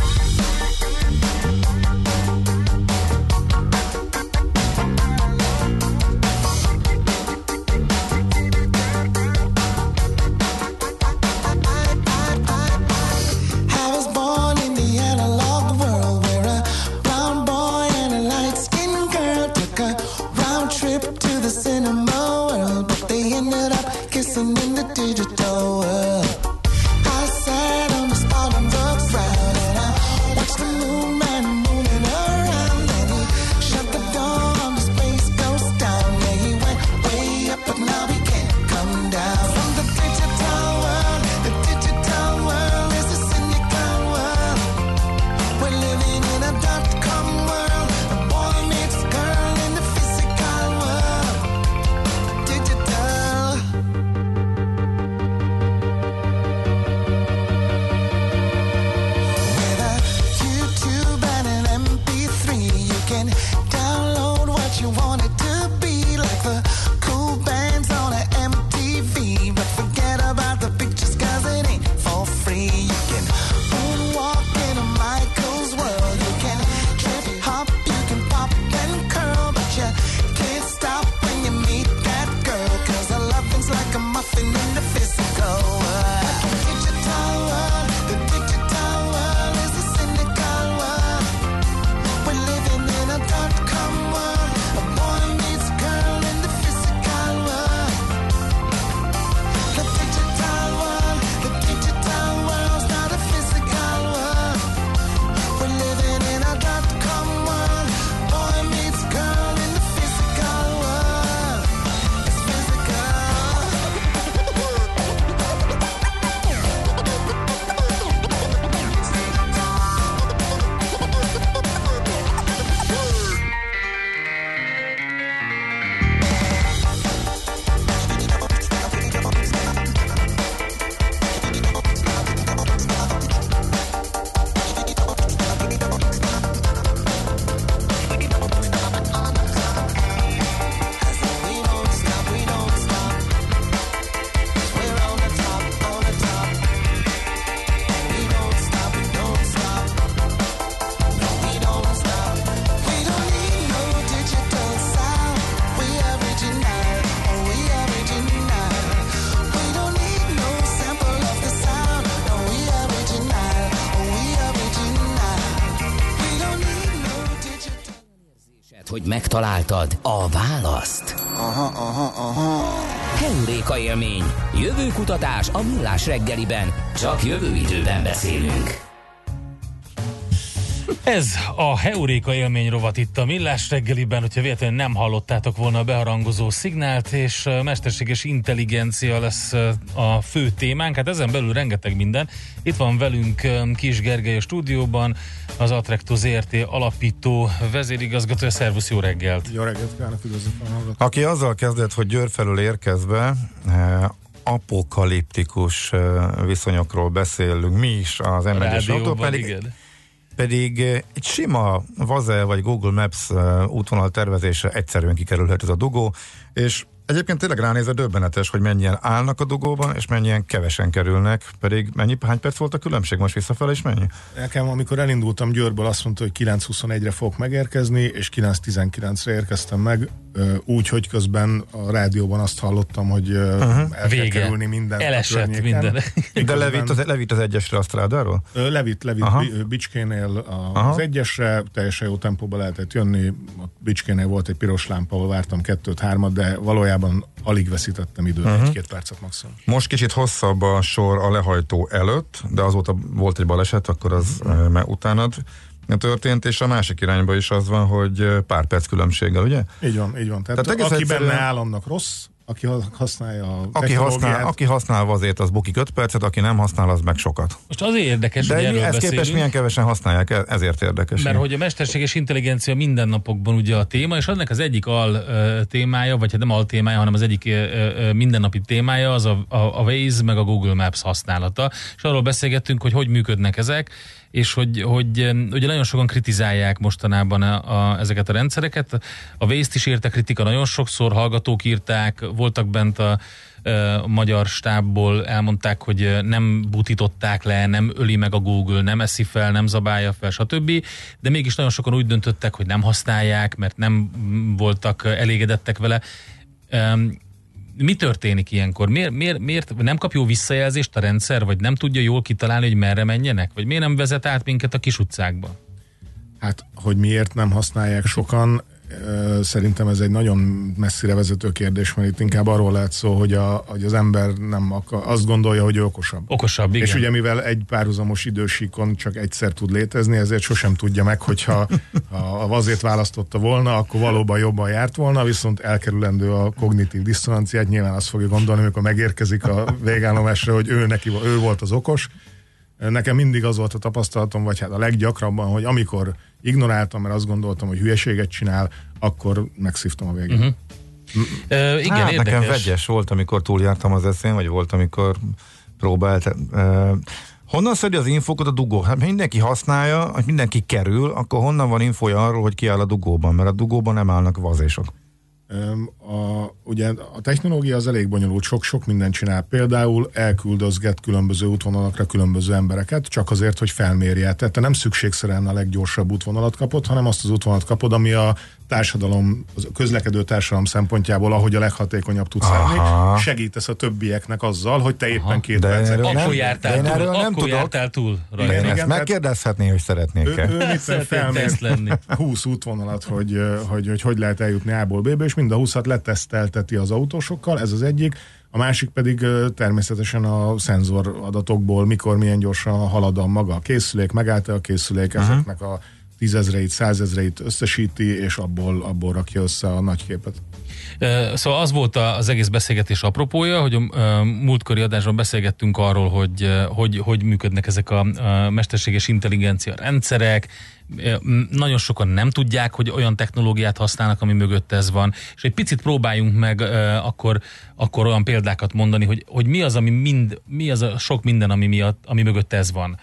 Megtaláltad a választ? Aha, aha, aha. Heuréka élmény. Jövőkutatás a millás reggeliben. Csak jövő időben beszélünk. Ez a Heuréka élmény rovat itt a Millás reggeliben, hogyha véletlenül nem hallottátok volna a beharangozó szignált, és mesterséges intelligencia lesz a fő témánk, hát ezen belül rengeteg minden. Itt van velünk Kis Gergely a stúdióban, az Attracto ZRT alapító vezérigazgató, szervusz, jó reggelt! Jó reggelt kívánok, üdvözlök. Aki azzal kezdett, hogy Győr felől érkezve eh, apokaliptikus eh, viszonyokról beszélünk mi is az m autó, Rádióban, pedig, igen. Pedig eh, egy sima Vaze vagy Google Maps eh, útvonal tervezésre egyszerűen kikerülhet ez a dugó, és Egyébként tényleg ránézve döbbenetes, hogy mennyien állnak a dugóban, és mennyien kevesen kerülnek, pedig mennyi, hány perc volt a különbség most visszafelé, és mennyi? Nekem, amikor elindultam Győrből, azt mondta, hogy 9.21-re fogok megérkezni, és 9.19-re érkeztem meg, úgy, hogy közben a rádióban azt hallottam, hogy uh-huh. el kell Vége. kerülni minden. a Elesett minden. De levitt az, levitt az egyesre a strádáról? Levitt, levitt Aha. Bi- Bicskénél a, Aha. az egyesre, teljesen jó tempóba lehetett jönni. A Bicskénél volt egy piros lámpa, ahol vártam kettőt, hármat, de valójában alig veszítettem időt, Mhm. uh-huh. egy-két percet maximum. Most kicsit hosszabb a sor a lehajtó előtt, de azóta volt egy baleset, akkor az uh, már utánad történt, és a másik irányba is az van, hogy eh, pár perc különbséggel, ugye? Így van, így van. Tehát, Tehát aki egyszerűen- benne áll, annak rossz, aki ha- használja a Aki használ, aki használ azért, az bukik 5 percet, aki nem használ, az meg sokat. Most azért érdekes, De hogy erről ezt képest milyen kevesen használják, e- ezért érdekes. Mert hogy a mesterséges intelligencia mindennapokban ugye a téma, és annak az egyik al témája, vagy hát nem al témája, hanem az egyik mindennapi témája az a, a, a Waze meg a Google Maps használata. És arról beszélgettünk, hogy hogy működnek ezek, és hogy, hogy ugye nagyon sokan kritizálják mostanában a, a, ezeket a rendszereket. A Waze-t is érte kritika nagyon sokszor, hallgatók írták, voltak bent a ö, magyar stábból elmondták, hogy ö, nem butították le, nem öli meg a Google, nem eszi fel, nem zabálja fel, stb. De mégis nagyon sokan úgy döntöttek, hogy nem használják, mert nem mm, voltak elégedettek vele. Mi történik ilyenkor? Miért, miért, miért nem kap jó visszajelzést a rendszer, vagy nem tudja jól kitalálni, hogy merre menjenek? Vagy miért nem vezet át minket a kis utcákba? Hát, hogy miért nem használják sokan, szerintem ez egy nagyon messzire vezető kérdés, mert itt inkább arról lehet szó, hogy, a, hogy az ember nem akar, azt gondolja, hogy ő okosabb. Okosabb, igen. És ugye mivel egy párhuzamos idősíkon csak egyszer tud létezni, ezért sosem tudja meg, hogyha ha <laughs> a vazét választotta volna, akkor valóban jobban járt volna, viszont elkerülendő a kognitív diszonanciát, nyilván azt fogja gondolni, amikor megérkezik a végállomásra, hogy ő, neki, ő volt az okos. Nekem mindig az volt a tapasztalatom, vagy hát a leggyakrabban, hogy amikor ignoráltam, mert azt gondoltam, hogy hülyeséget csinál, akkor megszívtam a végén. Uh-huh. Ö, igen, hát, érdekes. nekem vegyes volt, amikor túljártam az eszén, vagy volt, amikor próbált. Uh, honnan szedi az infókat a dugó? Hát mindenki használja, hogy mindenki kerül, akkor honnan van infója arról, hogy ki áll a dugóban? Mert a dugóban nem állnak vazésok. A, ugye a technológia az elég bonyolult, sok-sok mindent csinál. Például elküldözget különböző útvonalakra különböző embereket, csak azért, hogy felmérje. Tehát te nem szükségszerűen a leggyorsabb útvonalat kapod, hanem azt az útvonalat kapod, ami a társadalom, a közlekedő társadalom szempontjából, ahogy a leghatékonyabb tudsz lenni. Aha. Segítesz a többieknek azzal, hogy te éppen két De percet erről Akkor nem- jártál de én túl, erről nem akkor tudok. jártál túl rajta. én igen, ezt megkérdezhetné, hogy ő, szeretnék-e. ő Szeretnék felmér teszt lenni. <laughs> 20 útvonalat, hogy, hogy, hogy hogy lehet eljutni A-ból B-be, és mind a 20-at letesztelteti az autósokkal, ez az egyik. A másik pedig természetesen a szenzor adatokból, mikor milyen gyorsan halad a maga a készülék, megállt a készülék, Mhm. ezeknek a tízezreit, százezreit összesíti, és abból, abból rakja össze a nagy képet. Szóval az volt az egész beszélgetés apropója, hogy a múltkori adásban beszélgettünk arról, hogy hogy, hogy működnek ezek a, mesterséges intelligencia rendszerek. Nagyon sokan nem tudják, hogy olyan technológiát használnak, ami mögött ez van. És egy picit próbáljunk meg akkor, akkor olyan példákat mondani, hogy, hogy mi az, ami mind, mi az a sok minden, ami, miatt, ami mögött ez van.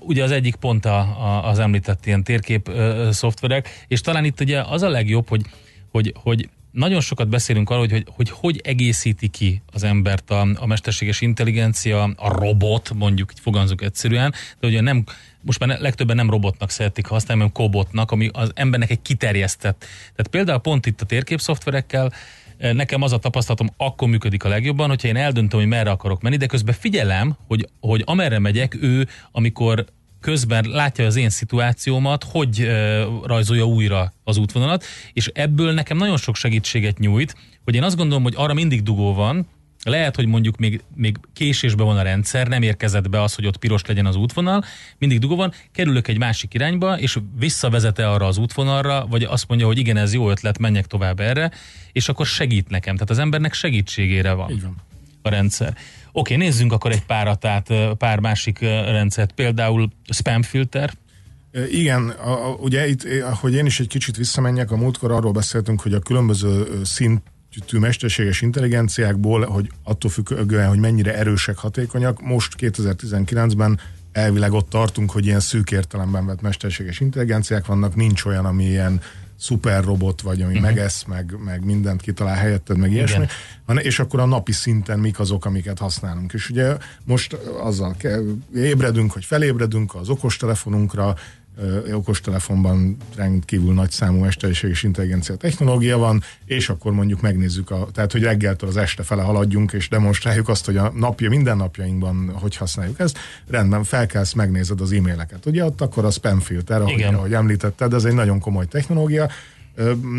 Ugye az egyik pont a, a, az említett ilyen térkép szoftverek, és talán itt ugye az a legjobb, hogy, hogy, hogy nagyon sokat beszélünk arról, hogy hogy, hogy hogy egészíti ki az embert a, a mesterséges intelligencia, a robot, mondjuk így fogalmazunk egyszerűen, de ugye nem, most már legtöbben nem robotnak szeretik használni, hanem kobotnak, ami az embernek egy kiterjesztett. Tehát például pont itt a térképszoftverekkel eh, nekem az a tapasztalatom akkor működik a legjobban, hogyha én eldöntöm, hogy merre akarok menni, de közben figyelem, hogy, hogy amerre megyek, ő, amikor közben látja az én szituációmat, hogy ö, rajzolja újra az útvonalat, és ebből nekem nagyon sok segítséget nyújt, hogy én azt gondolom, hogy arra mindig dugó van, lehet, hogy mondjuk még, még késésben van a rendszer, nem érkezett be az, hogy ott piros legyen az útvonal, mindig dugó van, kerülök egy másik irányba, és visszavezete arra az útvonalra, vagy azt mondja, hogy igen, ez jó ötlet, menjek tovább erre, és akkor segít nekem. Tehát az embernek segítségére van, Így van. a rendszer. Oké, nézzünk akkor egy párat át, pár másik rendszert, például spam filter, Ö, Igen, a, a, ugye itt, eh, hogy én is egy kicsit visszamenjek, a múltkor arról beszéltünk, hogy a különböző ö, szintű mesterséges intelligenciákból, hogy attól függően, hogy mennyire erősek, hatékonyak, most 2019-ben elvileg ott tartunk, hogy ilyen szűk értelemben vett mesterséges intelligenciák vannak, nincs olyan, ami ilyen szuper robot, vagy ami uh-huh. megesz, meg, meg mindent kitalál helyetted, meg ilyesmi, Igen. és akkor a napi szinten mik azok, amiket használunk. És ugye most azzal kell, ébredünk, hogy felébredünk az okostelefonunkra, okostelefonban rendkívül nagy számú mesterséges intelligencia technológia van, és akkor mondjuk megnézzük, a, tehát hogy reggeltől az este fele haladjunk, és demonstráljuk azt, hogy a napja, minden napjainkban hogy használjuk ezt. Rendben, felkelsz, megnézed az e-maileket. Ugye ott akkor a spam filter, ahogy, Igen. ahogy említetted, ez egy nagyon komoly technológia.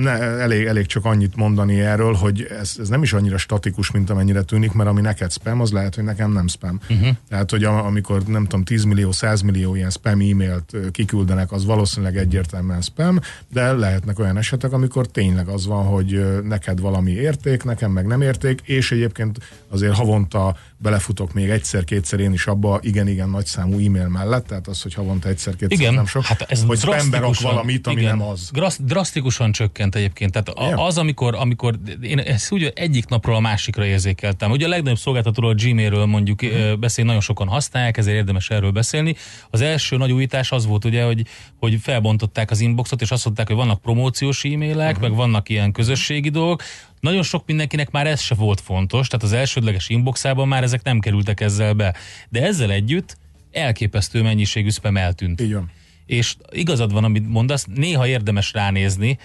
Ne, elég, elég csak annyit mondani erről, hogy ez, ez nem is annyira statikus, mint amennyire tűnik, mert ami neked spam, az lehet, hogy nekem nem spam. Uh-huh. Tehát, hogy a, amikor nem tudom, 10 millió, 100 millió ilyen spam e-mailt kiküldenek, az valószínűleg egyértelműen spam, de lehetnek olyan esetek, amikor tényleg az van, hogy neked valami érték, nekem meg nem érték, és egyébként azért havonta belefutok még egyszer-kétszer én is abba, igen-igen nagy számú e-mail mellett, tehát az, hogy havonta egyszer-kétszer Igen, nem sok, hát ez hogy drasztikusan- valamit, ami igen, nem az. Drassz, drasztikusan csökkent egyébként. Tehát a, Igen. az, amikor, amikor én ezt úgy egyik napról a másikra érzékeltem. Ugye a legnagyobb szolgáltatóról, a Gmailről mondjuk uh-huh. beszél, nagyon sokan használják, ezért érdemes erről beszélni. Az első nagy újítás az volt ugye, hogy, hogy felbontották az inboxot, és azt mondták, hogy vannak promóciós e-mailek, uh-huh. meg vannak ilyen közösségi dolgok. Nagyon sok mindenkinek már ez se volt fontos, tehát az elsődleges inboxában már ezek nem kerültek ezzel be. De ezzel együtt elképesztő mennyiségű spam eltűnt Így van. és igazad van, amit mondasz, néha érdemes ránézni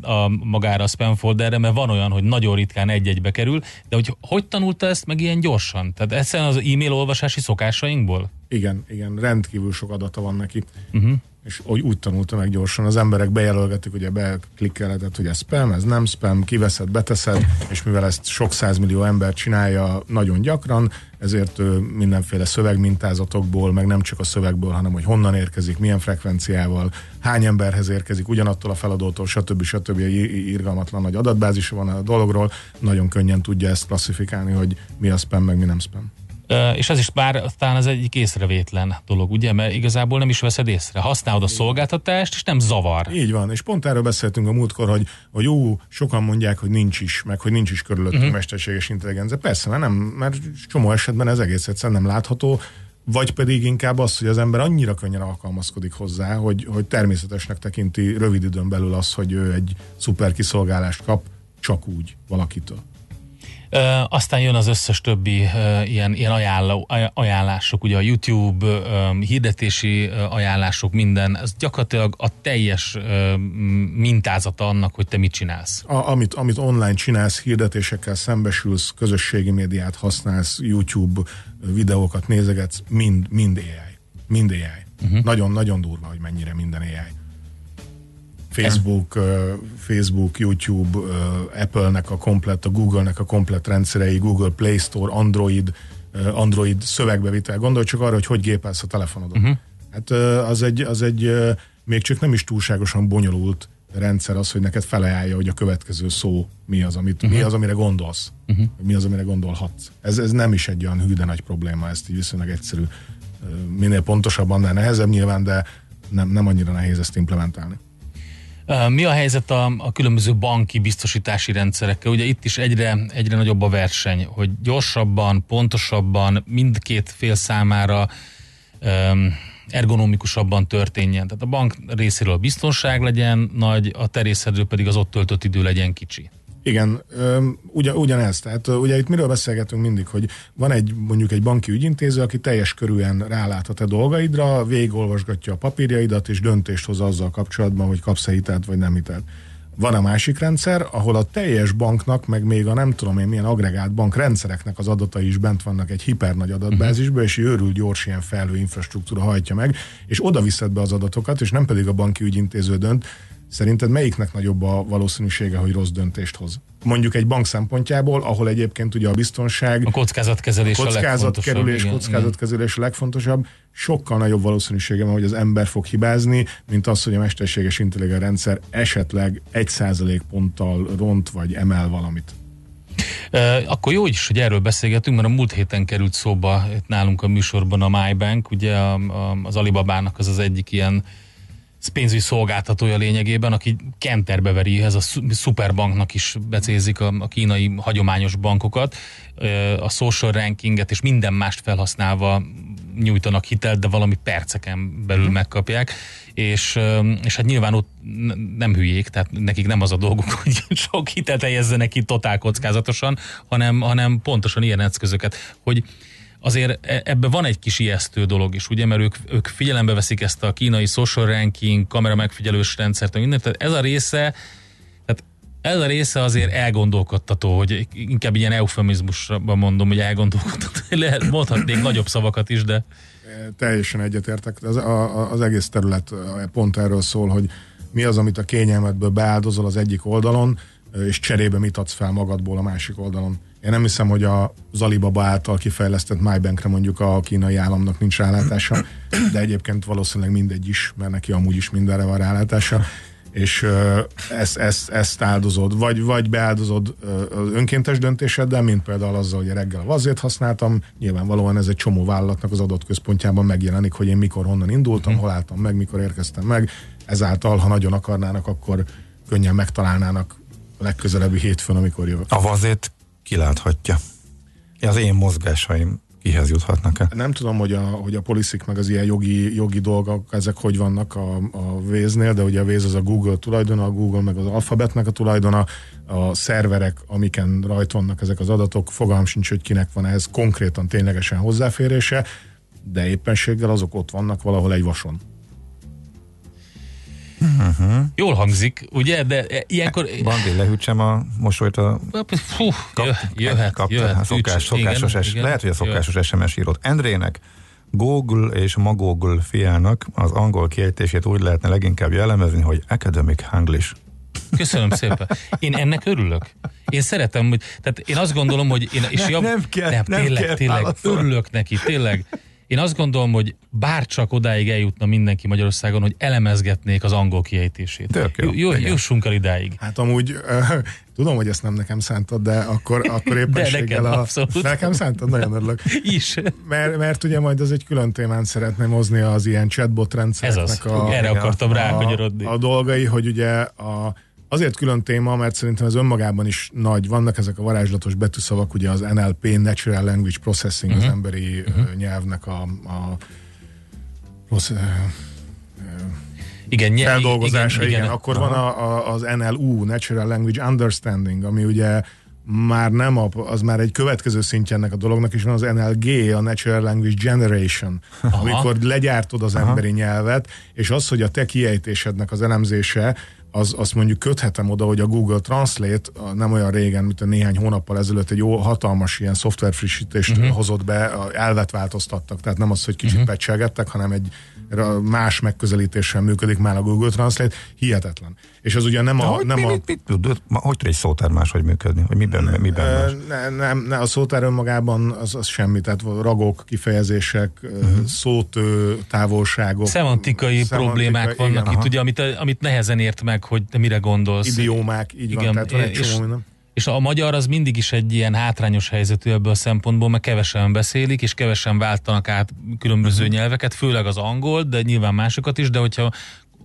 a, magára a spam folderre, mert van olyan, hogy nagyon ritkán egy-egybe kerül, de hogy hogy tanulta ezt meg ilyen gyorsan? Tehát egyszerűen az e-mail olvasási szokásainkból? Igen, igen, rendkívül sok adata van neki. Uh-huh. És úgy, úgy tanulta meg gyorsan. Az emberek bejelölgetik, ugye beklikkelhetett, hogy ez spam, ez nem spam, kiveszed, beteszed, és mivel ezt sok százmillió ember csinálja nagyon gyakran, ezért mindenféle szövegmintázatokból, meg nem csak a szövegből, hanem hogy honnan érkezik, milyen frekvenciával, hány emberhez érkezik, ugyanattól a feladótól, stb. stb. irgalmatlan nagy adatbázisa van a dologról, nagyon könnyen tudja ezt klasszifikálni, hogy mi a spam, meg mi nem spam. És ez is bár talán az egyik észrevétlen dolog, ugye? Mert igazából nem is veszed észre. Használod a szolgáltatást, és nem zavar. Így van, és pont erről beszéltünk a múltkor, hogy, hogy ú, sokan mondják, hogy nincs is, meg hogy nincs is körülöttünk uh-huh. mesterséges intelligencia. Persze, mert nem, mert csomó esetben ez egész egyszerűen nem látható, vagy pedig inkább az, hogy az ember annyira könnyen alkalmazkodik hozzá, hogy, hogy természetesnek tekinti rövid időn belül az, hogy ő egy szuper kiszolgálást kap, csak úgy valakitől. Aztán jön az összes többi ilyen, ilyen ajánló, aj- ajánlások, ugye a YouTube hirdetési ajánlások, minden, ez gyakorlatilag a teljes mintázata annak, hogy te mit csinálsz. A, amit, amit online csinálsz, hirdetésekkel szembesülsz, közösségi médiát használsz, YouTube videókat nézegetsz, mind, mind AI. Mind AI. Uh-huh. Nagyon-nagyon durva, hogy mennyire minden AI. Facebook, Facebook, YouTube, Apple-nek a komplet, a Google-nek a komplet rendszerei, Google Play Store, Android, Android szövegbevitel. Gondolj csak arra, hogy hogy gépelsz a telefonodon. Uh-huh. Hát uh, az egy, az egy még csak nem is túlságosan bonyolult rendszer az, hogy neked felajánlja, hogy a következő szó mi az, amit, uh-huh. mi az amire gondolsz, uh-huh. mi az, amire gondolhatsz. Ez, ez nem is egy olyan hű, de nagy probléma, ezt így viszonylag egyszerű. Minél pontosabban, annál nehezebb nyilván, de nem, nem annyira nehéz ezt implementálni. Mi a helyzet a, a különböző banki biztosítási rendszerekkel? Ugye itt is egyre, egyre nagyobb a verseny, hogy gyorsabban, pontosabban, mindkét fél számára öm, ergonomikusabban történjen. Tehát a bank részéről a biztonság legyen nagy, a te részedről pedig az ott töltött idő legyen kicsi. Igen, ugyan, ugyanez. Tehát ugye itt miről beszélgetünk mindig, hogy van egy mondjuk egy banki ügyintéző, aki teljes körűen rálát a te dolgaidra, végigolvasgatja a papírjaidat, és döntést hoz azzal kapcsolatban, hogy kapsz-e hitelt, vagy nem hitelt. Van a másik rendszer, ahol a teljes banknak, meg még a nem tudom én milyen agregált bankrendszereknek az adatai is bent vannak egy hipernagy adatbázisba, és őrül gyors ilyen felhő infrastruktúra hajtja meg, és oda viszed be az adatokat, és nem pedig a banki ügyintéző dönt. Szerinted melyiknek nagyobb a valószínűsége, hogy rossz döntést hoz? Mondjuk egy bank szempontjából, ahol egyébként ugye a biztonság, A kockázatkezelés a kockázatkerülés, igen, kockázatkezelés a legfontosabb, sokkal nagyobb valószínűsége van, hogy az ember fog hibázni, mint az, hogy a mesterséges intelligens rendszer esetleg egy százalék ponttal ront vagy emel valamit. Akkor jó is, hogy erről beszélgetünk, mert a múlt héten került szóba itt nálunk a műsorban a MyBank, ugye az Alibabának az az egyik ilyen pénzügyi szolgáltatója lényegében, aki kenterbe veri, ez a szuperbanknak is becézik a, a kínai hagyományos bankokat, a social rankinget és minden mást felhasználva nyújtanak hitelt, de valami perceken belül megkapják, és, és hát nyilván ott nem hülyék, tehát nekik nem az a dolguk, <laughs> hogy sok hitelt helyezzenek ki totál kockázatosan, hanem, hanem pontosan ilyen eszközöket, hogy azért e- ebben van egy kis ijesztő dolog is, ugye, mert ők, ők figyelembe veszik ezt a kínai social ranking, kamera megfigyelős rendszert, mindent, tehát ez a része, tehát ez a része azért elgondolkodtató, hogy inkább ilyen eufemizmusban mondom, hogy elgondolkodtató, <laughs> lehet, mondhatnék nagyobb szavakat is, de Teljesen egyetértek. Az, a, az egész terület pont erről szól, hogy mi az, amit a kényelmedből beáldozol az egyik oldalon, és cserébe mit adsz fel magadból a másik oldalon. Én nem hiszem, hogy a Alibaba által kifejlesztett MyBankre mondjuk a kínai államnak nincs rálátása, de egyébként valószínűleg mindegy is, mert neki amúgy is mindenre van rálátása. És ezt, ezt, ezt áldozod, vagy, vagy beáldozod az önkéntes döntéseddel, mint például azzal, hogy reggel a vazét használtam, nyilvánvalóan ez egy csomó vállalatnak az adott központjában megjelenik, hogy én mikor honnan indultam, hol álltam meg, mikor érkeztem meg, ezáltal, ha nagyon akarnának, akkor könnyen megtalálnának a legközelebbi hétfőn, amikor jövök. A vazét kiláthatja. Az én mozgásaim kihez juthatnak-e? Nem tudom, hogy a, hogy a poliszik meg az ilyen jogi, jogi dolgok, ezek hogy vannak a, a Waze-nél, de ugye a Waze az a Google tulajdona, a Google meg az alfabetnek a tulajdona, a szerverek, amiken rajt vannak ezek az adatok, fogalm sincs, hogy kinek van ehhez konkrétan ténylegesen hozzáférése, de éppenséggel azok ott vannak valahol egy vason. Jól hangzik, ugye, de e- ilyenkor... Bandi, lehűtsem a mosolyt a Fú, jö, jöhet, kapta, jöhet. hát szokás, ücs- szokásos igen, es, igen, lehet, hogy a jöhet. szokásos SMS írót. Endrének Google és Magoogle fiának az angol kiejtését úgy lehetne leginkább jellemezni, hogy academic English. Köszönöm szépen. Én ennek örülök. Én szeretem, hogy, tehát én azt gondolom, hogy én, és Nem, jav, nem kell, nem, nem tényleg, kell tényleg, örülök neki, tényleg. Én azt gondolom, hogy bárcsak odáig eljutna mindenki Magyarországon, hogy elemezgetnék az angol kiejtését. Tök jó. Jó, jussunk el idáig. Hát amúgy uh, tudom, hogy ezt nem nekem szántad, de akkor, akkor <laughs> éppenséggel neked a... abszolút. Nekem szántad, nagyon örülök. <laughs> Is. Mert, mert ugye majd az egy külön témán szeretném hozni az ilyen chatbot rendszereknek Ez az. a, Erre akartam rákanyarodni. a, a dolgai, hogy ugye a, azért külön téma, mert szerintem ez önmagában is nagy. Vannak ezek a varázslatos betűszavak, ugye az NLP, Natural Language Processing, Mhm. uh-huh. az emberi uh-huh. nyelvnek a, a rossz, Igen, nye, feldolgozása, igen, igen, igen. akkor van a, a, az NLU, Natural Language Understanding, ami ugye már nem a, az már egy következő szintje ennek a dolognak, és van az NLG, a Natural Language Generation, Aha. amikor legyártod az Aha. emberi nyelvet, és az, hogy a te kiejtésednek az elemzése, az, azt mondjuk köthetem oda, hogy a Google Translate nem olyan régen, mint a néhány hónappal ezelőtt egy jó hatalmas ilyen szoftver frissítést uh-huh. hozott be, elvet változtattak, tehát nem az, hogy kicsit uh-huh. pecselgettek, hanem egy más megközelítéssel működik már a Google Translate, hihetetlen. És az ugye nem De a... hogy, nem mi, a mit, mit, tud, hogy tud egy szótár máshogy működni? Hogy miben, miben Ö, más? ne, nem, ne, a szótár önmagában az, az semmi, tehát ragok, kifejezések, uh-huh. szótő, távolságok. Szemantikai problémák vannak igen, itt, aha. ugye, amit, amit nehezen ért meg, hogy te mire gondolsz. Idiómák, így van, Igen, tehát van egy és- csomó minden. És a magyar az mindig is egy ilyen hátrányos helyzetű ebből a szempontból, mert kevesen beszélik, és kevesen váltanak át különböző uh-huh. nyelveket, főleg az angol, de nyilván másokat is, de hogyha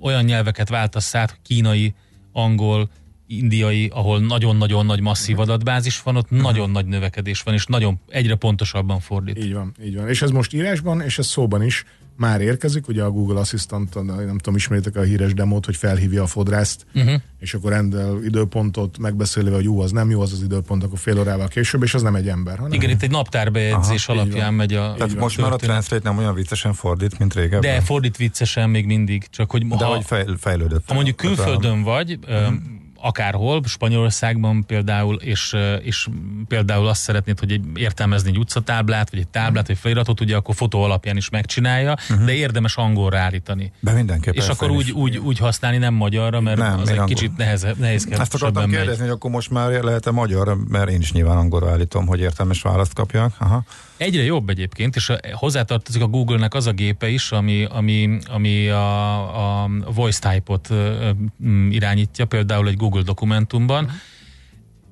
olyan nyelveket váltasz át, kínai, angol, indiai, ahol nagyon-nagyon nagy masszív adatbázis van, ott uh-huh. nagyon nagy növekedés van, és nagyon egyre pontosabban fordít. Így van, így van. És ez most írásban, és ez szóban is már érkezik, ugye a Google Assistant, nem tudom, ismeritek a híres demót, hogy felhívja a fodrászt, uh-huh. és akkor rendel időpontot, megbeszéli, hogy jó, az nem jó az az időpont, akkor fél órával később, és az nem egy ember, hanem Igen, itt egy naptárbejegyzés Aha, alapján megy a Tehát most már a. Translate nem olyan viccesen fordít, mint régebben. De fordít viccesen még mindig, csak hogy De ha, hogy fejl, fejlődött. ha mondjuk külföldön vagy, uh-huh. Akárhol, Spanyolországban például, és, és például azt szeretnéd, hogy egy, értelmezni egy utcatáblát, vagy egy táblát, vagy feliratot, ugye akkor fotó alapján is megcsinálja, Mhm. de érdemes angolra állítani. De mindenképp. És akkor úgy, úgy, úgy használni, nem magyarra, mert Nem, az egy angol. kicsit nehezebb, nehézkesebben Ezt akartam megy. kérdezni, hogy akkor most már lehet-e magyar, mert én is nyilván angolra állítom, hogy értelmes választ kapjak. Aha. Egyre jobb egyébként, és hozzátartozik a Google-nek az a gépe is, ami, ami, ami a, a voice type-ot irányítja, például egy Google dokumentumban.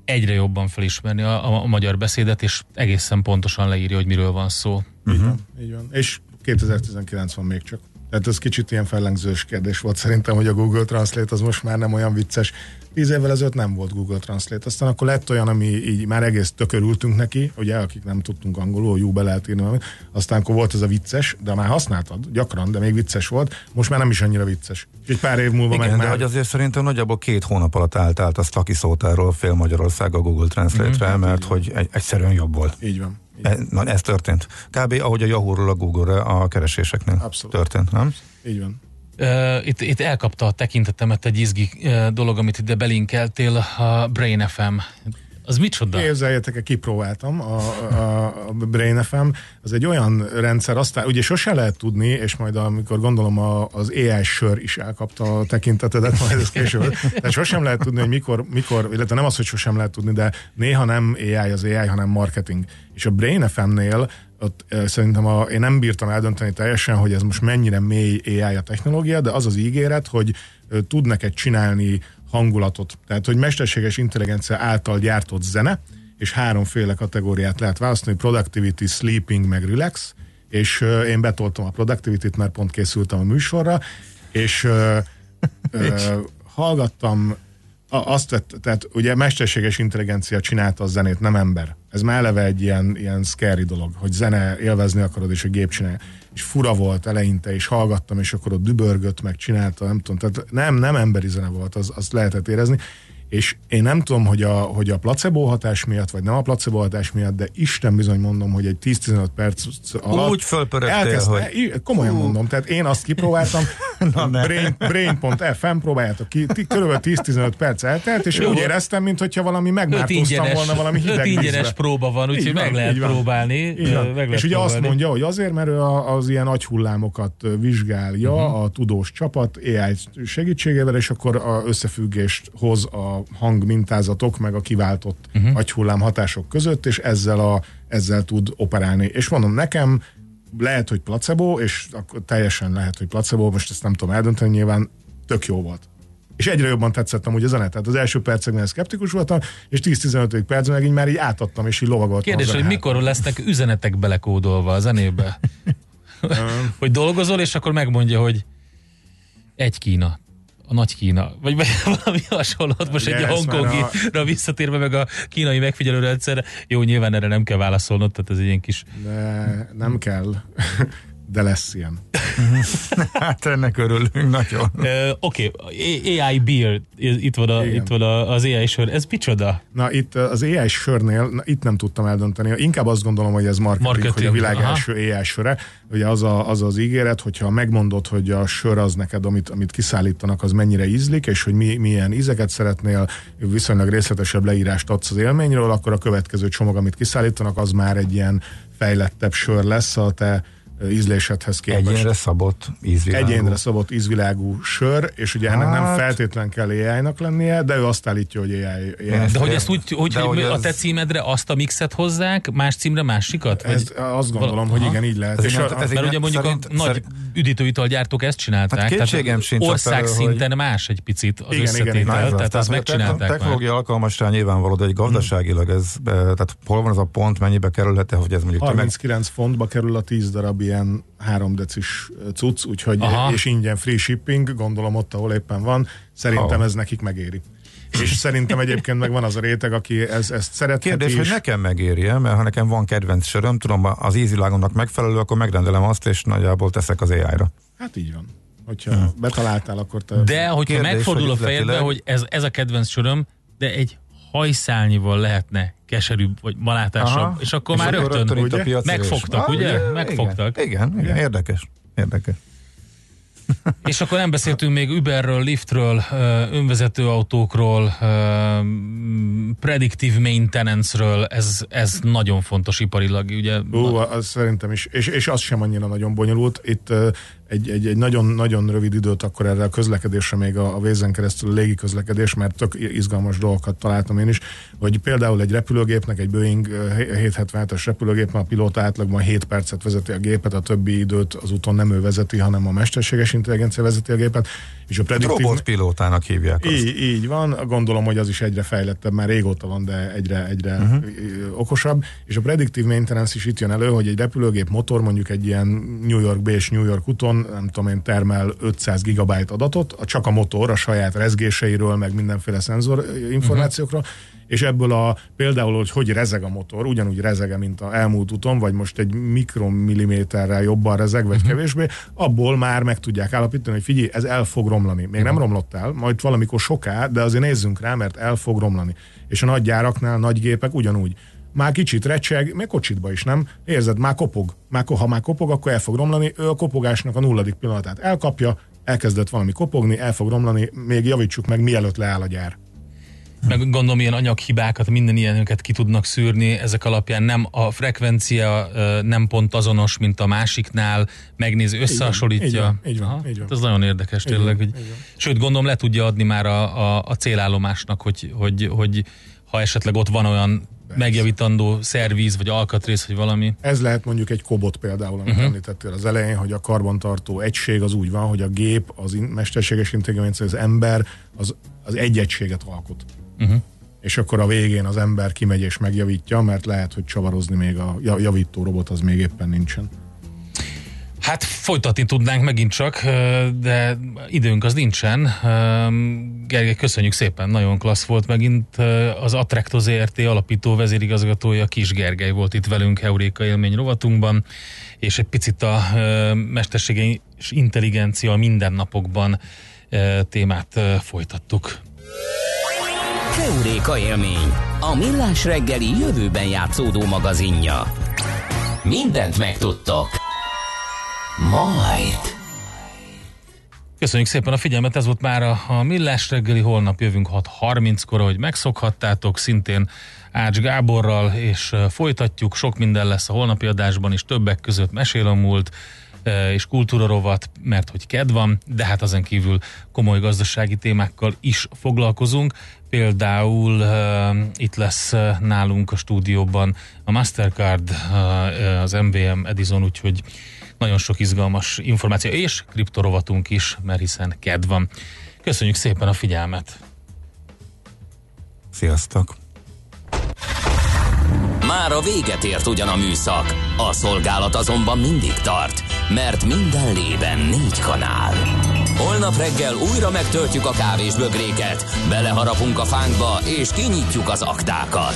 Egyre jobban felismerni a, a, a magyar beszédet, és egészen pontosan leírja, hogy miről van szó. Így van, így van. És 2019 van még csak. Tehát ez kicsit ilyen fellengzős kérdés volt szerintem, hogy a Google Translate az most már nem olyan vicces. Tíz évvel ezelőtt nem volt Google Translate. Aztán akkor lett olyan, ami így már egész tökörültünk neki, ugye, akik nem tudtunk angolul, jó be lehet írni valamit. Aztán akkor volt ez a vicces, de már használtad gyakran, de még vicces volt. Most már nem is annyira vicces. Egy pár év múlva Igen, meg de már... hogy azért szerintem nagyjából két hónap alatt állt át a Staki szótáról fél Magyarország a Google Translate-re, Mhm. mert hogy egy, egyszerűen jobb volt. Így van. E, na, ez történt. Kb. ahogy a Yahoo-ról a Google-re a kereséseknél Abszolút. történt, nem? Így van. Uh, itt, itt elkapta a tekintetemet egy izgi uh, dolog, amit ide belinkeltél, a Brain FM. Az micsoda? Képzeljétek el, kipróbáltam a, a, a Brain FM. Az egy olyan rendszer, aztán ugye sose lehet tudni, és majd amikor gondolom a, az AI sör is elkapta a tekintetedet, majd ez később. Tehát sosem lehet tudni, hogy mikor, mikor, illetve nem az, hogy sosem lehet tudni, de néha nem AI az AI, hanem marketing. És a Brain FM-nél ott szerintem a, én nem bírtam eldönteni teljesen, hogy ez most mennyire mély AI a technológia, de az az ígéret, hogy tud neked csinálni hangulatot. Tehát, hogy mesterséges intelligencia által gyártott zene, és háromféle kategóriát lehet választani, productivity, sleeping, meg relax, és én betoltam a productivity-t, mert pont készültem a műsorra, és, uh, <laughs> hallgattam a, azt vett, tehát ugye mesterséges intelligencia csinálta a zenét, nem ember. Ez már eleve egy ilyen, ilyen scary dolog, hogy zene élvezni akarod, és a gép csinálja. És fura volt eleinte, és hallgattam, és akkor ott dübörgött, meg csinálta, nem tudom. Tehát nem, nem emberi zene volt, az, azt lehetett érezni. És én nem tudom, hogy a, hogy a placebo hatás miatt, vagy nem a placebo hatás miatt, de Isten bizony mondom, hogy egy 10-15 perc alatt Úgy fölpörögtél, hogy- komolyan mondom, tehát én azt kipróbáltam, Na ne. brain, brain.fm próbáljátok ki, körülbelül 10-15 perc eltelt, és Jó. úgy éreztem, mintha valami megmártóztam volna valami hideg ingyenes próba van, úgyhogy meg lehet próbálni. Meg lehet és ugye azt mondja, hogy azért, mert ő az ilyen agyhullámokat vizsgálja uh-huh. a tudós csapat AI segítségével, és akkor a összefüggést hoz a hangmintázatok, meg a kiváltott uh-huh. agyhullám hatások között, és ezzel, a, ezzel tud operálni. És mondom, nekem lehet, hogy placebo, és akkor teljesen lehet, hogy placebo, most ezt nem tudom eldönteni, nyilván tök jó volt. És egyre jobban tetszett amúgy a zene. Tehát az első percekben szkeptikus voltam, és 10-15 percben meg így már így átadtam, és így lovagoltam. Kérdés, hogy mikor lesznek üzenetek belekódolva a zenébe? <laughs> <laughs> hogy dolgozol, és akkor megmondja, hogy egy Kína, a nagy Kína, vagy <laughs> valami hasonlót, most egy Hongkongira visszatérve meg a kínai megfigyelőrendszerre. Jó, nyilván erre nem kell válaszolnod, tehát ez egy ilyen kis... De nem kell, de lesz ilyen. <laughs> Hát ennek örülünk nagyon. Uh, Oké, okay. AI Beer, itt van, a, Igen. itt van a, az AI sör, ez micsoda? Na itt az AI sörnél, na, itt nem tudtam eldönteni. Inkább azt gondolom, hogy ez marketing, Marketing, hogy a világ aha. első AI söre. Ugye az, a, az az ígéret, hogyha megmondod, hogy a sör az neked, amit, amit kiszállítanak, az mennyire ízlik, és hogy mi, milyen ízeket szeretnél, viszonylag részletesebb leírást adsz az élményről, akkor a következő csomag, amit kiszállítanak, az már egy ilyen fejlettebb sör lesz a te ízlésedhez képest. Egyénre szabott ízvilágú. Egyénre szabott ízvilágú sör, és ugye ennek nem Hát- feltétlen kell AI-nak lennie, de ő azt állítja, hogy AI. AI De hogy ezt úgy, hogy, hogy, hogy a ez- te címedre azt a mixet hozzák, más címre másikat? Vagy, Ez, azt gondolom, hogy Aha. igen, így lehet. Ez És igen, a, ez mert ugye mondjuk szerint- a nagy szerint- üdítőitalgyártók ezt csinálták. Hát kétségem tehát sincs ország afelől, szinten más egy picit az Igen, igen, igen. összetétel, Na, ez tehát azt hogy a megcsinálták. Technológia alkalmasság nyilvánvaló, de egy gazdaságilag ez, eh, tehát hol van az a pont, mennyibe kerülhet, hogy ez mondjuk tömeg, 39 fontba kerül a 10 darab ilyen 3 decis cucc, úgyhogy Aha. és ingyen free shipping, gondolom ott, ahol éppen van, szerintem Oh. ez nekik megéri. És szerintem egyébként meg van az a réteg, aki ez, ezt szeretheti Kérdés, hogy is. nekem megéri mert ha nekem van kedvenc söröm, tudom, az ízilágomnak megfelelő, akkor megrendelem azt, és nagyjából teszek az AI-ra. Hát így van. Hogyha betaláltál, akkor te... De hogyha Kérdés, megfordul hogy a fejedbe, hogy ez, ez a kedvenc söröm, de egy hajszálnyival lehetne keserűbb, vagy malátásabb, Aha. és akkor És már rögtön itt a ugye? megfogtak, ugye? igen, Megfogtak. Igen, igen, igen, érdekes. Érdekes. <laughs> És akkor nem beszéltünk még Uberről, Liftről, ö, önvezető autókról, predictive maintenance-ről, ez, ez nagyon fontos iparilag, ugye? Ó, az szerintem is, és, és az sem annyira nagyon bonyolult. Itt egy, egy, egy nagyon, nagyon rövid időt akkor erre a közlekedésre még a, a vézen keresztül a légi közlekedés, mert tök izgalmas dolgokat találtam én is, hogy például egy repülőgépnek, egy Boeing ö, 777-es repülőgépnek a pilóta átlagban 7 percet vezeti a gépet, a többi időt az úton nem ő vezeti, hanem a mesterséges intelligencia vezeti a gépet, és a prediktív... Robotpilótának hívják azt. Így, így van, gondolom, hogy az is egyre fejlettebb, már régóta van, de egyre, egyre uh-huh. okosabb, és a predictive maintenance is itt jön elő, hogy egy repülőgép motor mondjuk egy ilyen New York és New York úton, nem tudom én, termel 500 gigabyte adatot, a- csak a motor a saját rezgéseiről, meg mindenféle szenzor információkról, uh-huh. és ebből a például, hogy hogy rezeg a motor, ugyanúgy rezege, mint a elmúlt úton, vagy most egy mikromilliméterrel jobban rezeg, vagy uh-huh. kevésbé, abból már meg tudják állapítani, hogy figyelj, ez el fog romlani. Még nem romlott el, majd valamikor soká, de azért nézzünk rá, mert el fog romlani. És a nagy gyáraknál, nagy gépek ugyanúgy. Már kicsit recseg, még kocsitba is, nem? Érzed, már kopog. Már, ha már kopog, akkor el fog romlani. Ő a kopogásnak a nulladik pillanatát elkapja, elkezdett valami kopogni, el fog romlani, még javítsuk meg, mielőtt leáll a gyár. Meg gondolom ilyen anyaghibákat, minden ilyeneket ki tudnak szűrni, ezek alapján nem a frekvencia nem pont azonos, mint a másiknál, megnézi, összehasonlítja. így van, így van, Aha, így van. Ez nagyon érdekes Így tényleg. van, Hogy, sőt, gondolom le tudja adni már a, a, a célállomásnak, hogy, hogy, hogy ha esetleg ott van olyan megjavítandó szervíz, vagy alkatrész, vagy valami. Ez lehet mondjuk egy kobot például, amit uh-huh. említettél az elején, hogy a karbantartó egység az úgy van, hogy a gép, az in- mesterséges intelligencia, az ember, az, az egy egységet alkot. Uh-huh. És akkor a végén az ember kimegy és megjavítja, mert lehet, hogy csavarozni még a ja- javító robot az még éppen nincsen. Hát folytatni tudnánk megint csak, de időnk az nincsen. Gergely, köszönjük szépen, nagyon klassz volt megint. Az Attracto ZRT alapító vezérigazgatója Kis Gergely volt itt velünk Euréka élmény rovatunkban, és egy picit a mesterséges intelligencia mindennapokban témát folytattuk. Heuréka élmény, a millás reggeli jövőben játszódó magazinja. Mindent megtudtok. Majd. Köszönjük szépen a figyelmet, ez volt már a, a Millás reggeli, holnap jövünk 6.30-kor, ahogy megszokhattátok, szintén Ács Gáborral, és uh, folytatjuk, sok minden lesz a holnapi adásban is, többek között mesél a múlt, uh, és kultúrarovat, mert hogy kedv van, de hát ezen kívül komoly gazdasági témákkal is foglalkozunk. Például uh, itt lesz uh, nálunk a stúdióban a Mastercard, uh, az MVM Edison, úgyhogy nagyon sok izgalmas információ, és kriptorovatunk is, mert hiszen kedv van. Köszönjük szépen a figyelmet! Sziasztok! Már a véget ért ugyan a műszak, a szolgálat azonban mindig tart, mert minden lében négy kanál. Holnap reggel újra megtöltjük a kávés bögréket, beleharapunk a fánkba és kinyitjuk az aktákat.